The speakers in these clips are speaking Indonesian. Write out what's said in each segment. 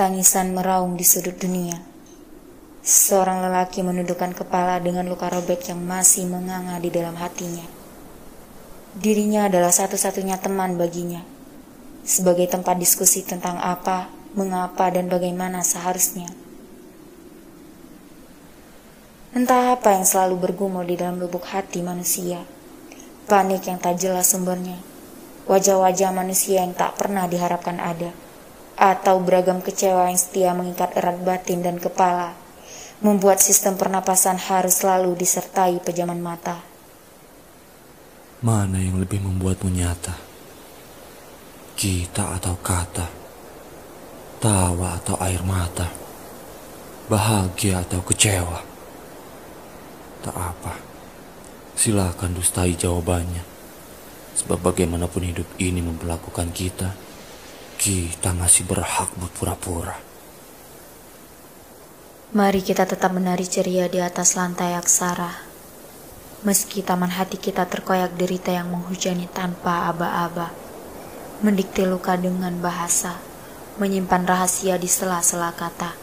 Tangisan meraung di sudut dunia. Seorang lelaki menundukkan kepala dengan luka robek yang masih menganga di dalam hatinya. Dirinya adalah satu-satunya teman baginya. Sebagai tempat diskusi tentang apa, mengapa, dan bagaimana seharusnya. Entah apa yang selalu bergumul di dalam lubuk hati manusia. Panik yang tak jelas sumbernya. Wajah-wajah manusia yang tak pernah diharapkan ada atau beragam kecewa yang setia mengikat erat batin dan kepala, membuat sistem pernapasan harus selalu disertai pejaman mata. Mana yang lebih membuatmu nyata? Kita atau kata? Tawa atau air mata? Bahagia atau kecewa? Tak apa. Silakan dustai jawabannya. Sebab bagaimanapun hidup ini memperlakukan kita, kita masih berhak berpura-pura. Mari kita tetap menari ceria di atas lantai aksara. Meski taman hati kita terkoyak derita yang menghujani tanpa aba-aba. Mendikte luka dengan bahasa. Menyimpan rahasia di sela-sela kata.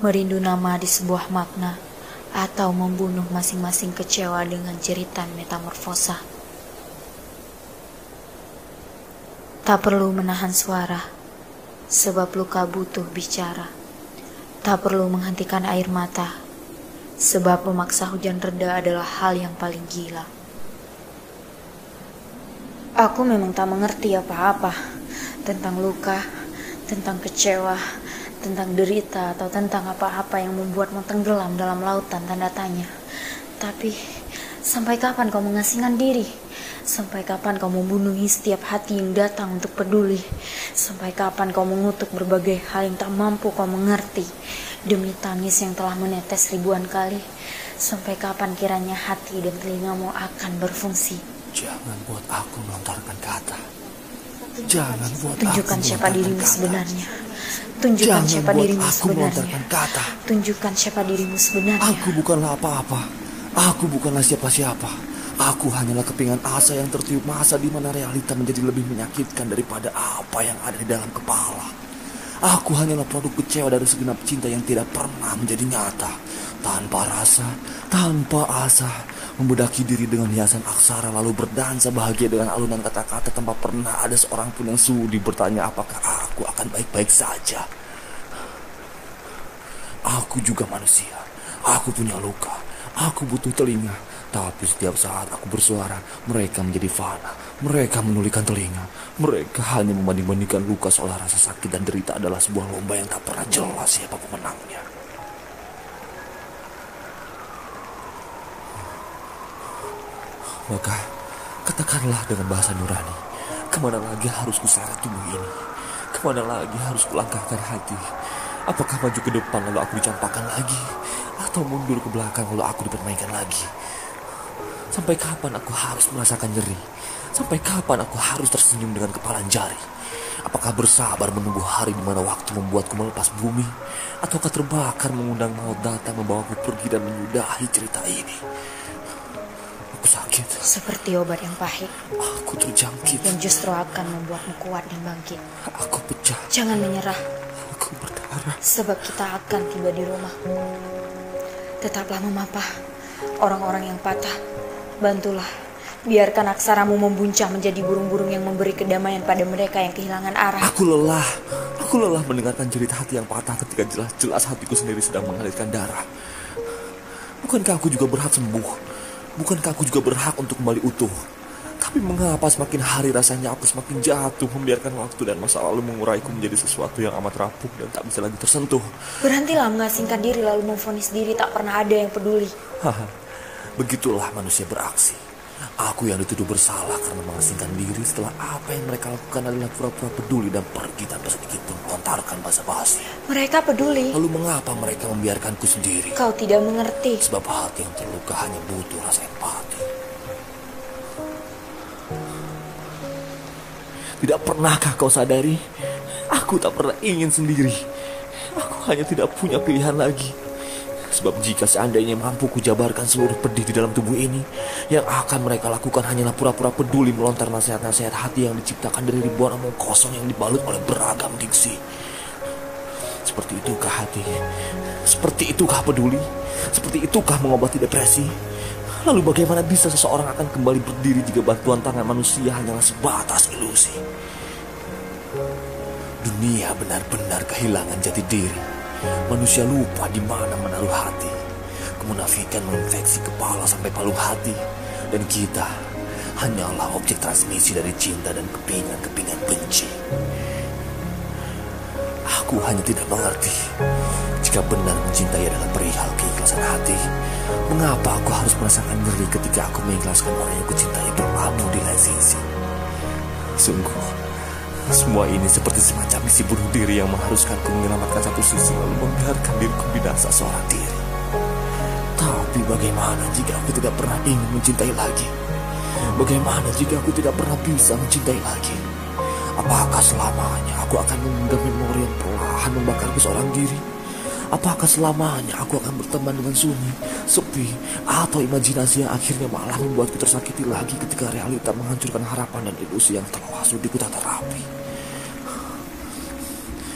Merindu nama di sebuah makna. Atau membunuh masing-masing kecewa dengan jeritan metamorfosa. Tak perlu menahan suara, sebab luka butuh bicara. Tak perlu menghentikan air mata, sebab memaksa hujan reda adalah hal yang paling gila. Aku memang tak mengerti apa-apa tentang luka, tentang kecewa, tentang derita, atau tentang apa-apa yang membuatmu tenggelam dalam lautan tanda tanya. Tapi, sampai kapan kau mengasingkan diri? Sampai kapan kau membunuhi setiap hati yang datang untuk peduli? Sampai kapan kau mengutuk berbagai hal yang tak mampu kau mengerti? Demi tangis yang telah menetes ribuan kali. Sampai kapan kiranya hati dan telingamu akan berfungsi? Jangan buat aku melontarkan kata. Jangan buat Tunjukkan aku siapa dirimu kata. sebenarnya. Tunjukkan Jangan siapa buat dirimu aku sebenarnya. melontarkan kata. Tunjukkan siapa dirimu sebenarnya. Aku bukanlah apa-apa. Aku bukanlah siapa-siapa. Aku hanyalah kepingan asa yang tertiup masa di mana realita menjadi lebih menyakitkan daripada apa yang ada di dalam kepala. Aku hanyalah produk kecewa dari segenap cinta yang tidak pernah menjadi nyata. Tanpa rasa, tanpa asa, membedaki diri dengan hiasan aksara lalu berdansa bahagia dengan alunan kata-kata tanpa pernah ada seorang pun yang sudi bertanya apakah aku akan baik-baik saja. Aku juga manusia. Aku punya luka. Aku butuh telinga. Tapi setiap saat aku bersuara, mereka menjadi fana. Mereka menulikan telinga. Mereka hanya membanding-bandingkan luka seolah rasa sakit dan derita adalah sebuah lomba yang tak pernah jelas siapa pemenangnya. Maka, katakanlah dengan bahasa nurani, ke mana lagi harus kuseret tubuh ini? Ke mana lagi harus kulangkahkan hati? Apakah maju ke depan lalu aku dicampakkan lagi? Atau mundur ke belakang lalu aku dipermainkan lagi? Sampai kapan aku harus merasakan nyeri? Sampai kapan aku harus tersenyum dengan kepalan jari? Apakah bersabar menunggu hari di mana waktu membuatku melepas bumi? Ataukah terbakar mengundang maut datang membawaku pergi dan menyudahi cerita ini? Aku sakit. Seperti obat yang pahit Aku terjangkit. yang justru akan membuatmu kuat dan bangkit. Aku pecah. Jangan menyerah, Aku berdarah. sebab kita akan tiba di rumah. Tetaplah memapah orang-orang yang patah. Bantulah, biarkan aksaramu membuncah menjadi burung-burung yang memberi kedamaian pada mereka yang kehilangan arah. Aku lelah. Aku lelah mendengarkan jerit hati yang patah ketika jelas-jelas hatiku sendiri sedang mengalirkan darah. Bukankah aku juga berhak sembuh? Bukankah aku juga berhak untuk kembali utuh? Tapi mengapa semakin hari rasanya aku semakin jatuh membiarkan waktu dan masa lalu menguraiku menjadi sesuatu yang amat rapuh dan tak bisa lagi tersentuh. Berhentilah mengasingkan diri lalu memfonis diri tak pernah ada yang peduli. Begitulah manusia beraksi. Aku yang dituduh bersalah karena mengasingkan diri setelah apa yang mereka lakukan adalah pura-pura peduli dan pergi tanpa sedikit pun melontarkan bahasa basi. Mereka peduli. Lalu mengapa mereka membiarkanku sendiri? Kau tidak mengerti. Sebab hati yang terluka hanya butuh rasa empati. Tidak pernahkah kau sadari? Aku tak pernah ingin sendiri. Aku hanya tidak punya pilihan lagi. Sebab jika seandainya mampu kujabarkan seluruh pedih di dalam tubuh ini, yang akan mereka lakukan hanyalah pura-pura peduli melontar nasihat-nasihat hati yang diciptakan dari ribuan omong kosong yang dibalut oleh beragam diksi. Seperti itukah hati? Seperti itukah peduli? Seperti itukah mengobati depresi? Lalu bagaimana bisa seseorang akan kembali berdiri jika bantuan tangan manusia hanyalah sebatas ilusi? Dunia benar-benar kehilangan jati diri. Manusia lupa di mana menaruh hati. Kemunafikan menginfeksi kepala sampai palung hati. Dan kita hanyalah objek transmisi dari cinta dan kepingan-kepingan benci. Aku hanya tidak mengerti jika benar mencintai adalah perihal keikhlasan hati. Mengapa aku harus merasakan nyeri ketika aku mengikhlaskan orang yang kucintai berlabuh di lain sisi? Sungguh, semua ini seperti semacam misi bunuh diri yang mengharuskanku menyelamatkan satu sisi lalu membiarkan diriku binasa seorang diri. Tapi bagaimana jika aku tidak pernah ingin mencintai lagi? Bagaimana jika aku tidak pernah bisa mencintai lagi? Apakah selamanya aku akan memendam memori yang perlahan membakarku seorang diri? Apakah selamanya aku akan berteman dengan sunyi, sepi, atau imajinasi yang akhirnya malah membuatku tersakiti lagi ketika realita menghancurkan harapan dan ilusi yang telah sudi kutata rapi?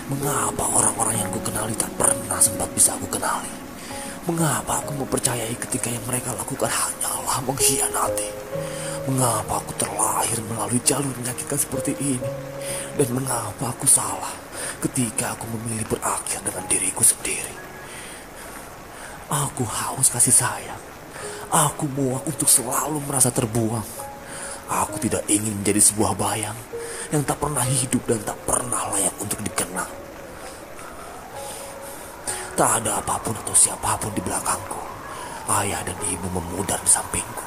Mengapa orang-orang yang kukenali tak pernah sempat bisa aku kenali? Mengapa aku mempercayai ketika yang mereka lakukan hanyalah mengkhianati? Mengapa aku terlahir melalui jalur menyakitkan seperti ini? Dan mengapa aku salah ketika aku memilih berakhir dengan diriku sendiri? Aku haus kasih sayang. Aku muak untuk selalu merasa terbuang. Aku tidak ingin menjadi sebuah bayang yang tak pernah hidup dan tak pernah layak untuk dikenang. Tak ada apa pun atau siapa pun di belakangku. Ayah dan ibu memudar di sampingku.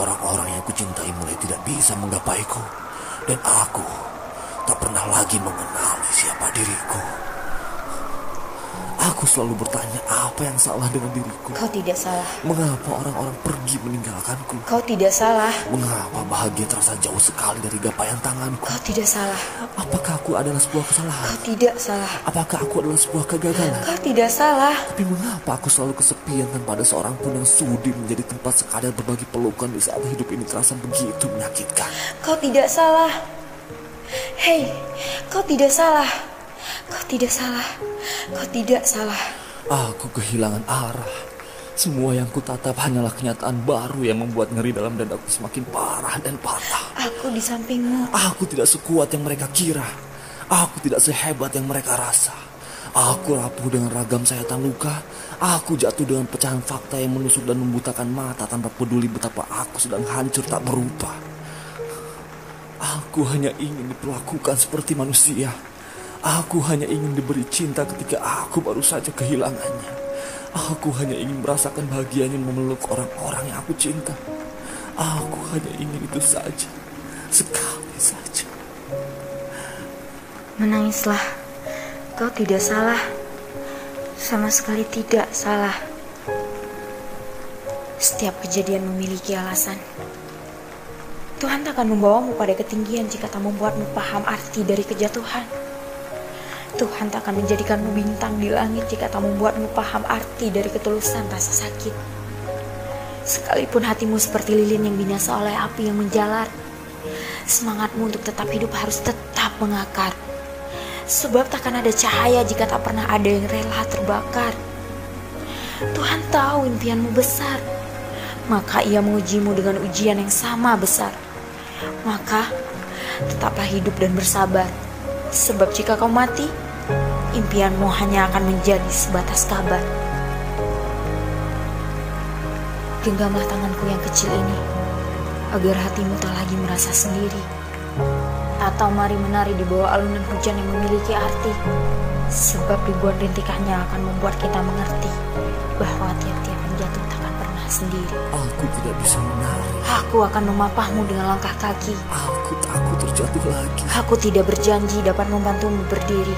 Orang-orang yang kucintai mulai tidak bisa menggapaiku. Dan aku tak pernah lagi mengenali siapa diriku. Aku selalu bertanya apa yang salah dengan diriku. Kau tidak salah. Mengapa orang-orang pergi meninggalkanku? Kau tidak salah. Mengapa bahagia terasa jauh sekali dari gapaian tanganku? Kau tidak salah. Apakah aku adalah sebuah kesalahan? Kau tidak salah. Apakah aku adalah sebuah kegagalan? Kau tidak salah. Tapi mengapa aku selalu kesepian tanpa ada seorang pun yang sudi menjadi tempat sekadar berbagi pelukan di saat hidup ini terasa begitu menyakitkan? Kau tidak salah. Hei, kau tidak salah. Kau tidak salah. Kau tidak salah. Aku kehilangan arah. Semua yang kutatap hanyalah kenyataan baru yang membuat ngeri dalam dadaku semakin parah dan patah. Aku di sampingmu. Aku tidak sekuat yang mereka kira. Aku tidak sehebat yang mereka rasa. Aku rapuh dengan ragam sayatan luka. Aku jatuh dengan pecahan fakta yang menusuk dan membutakan mata tanpa peduli betapa aku sedang hancur tak berupa. Aku hanya ingin diperlakukan seperti manusia. Aku hanya ingin diberi cinta ketika aku baru saja kehilangannya. Aku hanya ingin merasakan bahagianya memeluk orang-orang yang aku cinta. Aku hanya ingin itu saja. Sekali saja. Menangislah. Kau tidak salah. Sama sekali tidak salah. Setiap kejadian memiliki alasan. Tuhan tak akan membawamu pada ketinggian jika tak membuatmu paham arti dari kejatuhan. Tuhan tak akan menjadikanmu bintang di langit jika tak membuatmu paham arti dari ketulusan rasa sakit. Sekalipun hatimu seperti lilin yang binasa oleh api yang menjalar, semangatmu untuk tetap hidup harus tetap mengakar. Sebab takkan ada cahaya jika tak pernah ada yang rela terbakar. Tuhan tahu impianmu besar, maka ia mengujimu dengan ujian yang sama besar. Maka tetaplah hidup dan bersabar, sebab jika kau mati, impianmu hanya akan menjadi sebatas kabar. Genggamlah tanganku yang kecil ini, agar hatimu tak lagi merasa sendiri. Atau mari menari di bawah alunan hujan yang memiliki arti, sebab ribuan rintikannya akan membuat kita mengerti bahwa tiap-tiap yang jatuh pernah sendiri. Aku tidak bisa menari. Aku akan memapahmu dengan langkah kaki. Aku takut terjatuh lagi. Aku tidak berjanji dapat membantumu berdiri,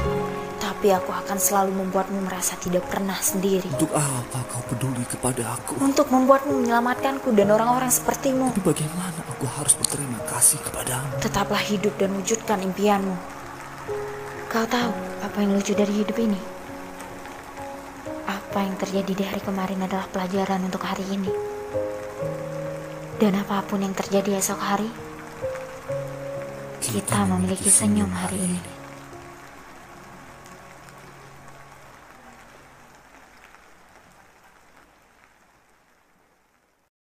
tapi aku akan selalu membuatmu merasa tidak pernah sendiri. Untuk apa kau peduli kepada aku? Untuk membuatmu menyelamatkanku dan orang-orang sepertimu. Tapi bagaimana aku harus berterima kasih kepadamu? Tetaplah hidup dan wujudkan impianmu. Kau tahu apa yang lucu dari hidup ini? Apa yang terjadi di hari kemarin adalah pelajaran untuk hari ini. Dan apa pun yang terjadi esok hari, kita memiliki senyum hari ini.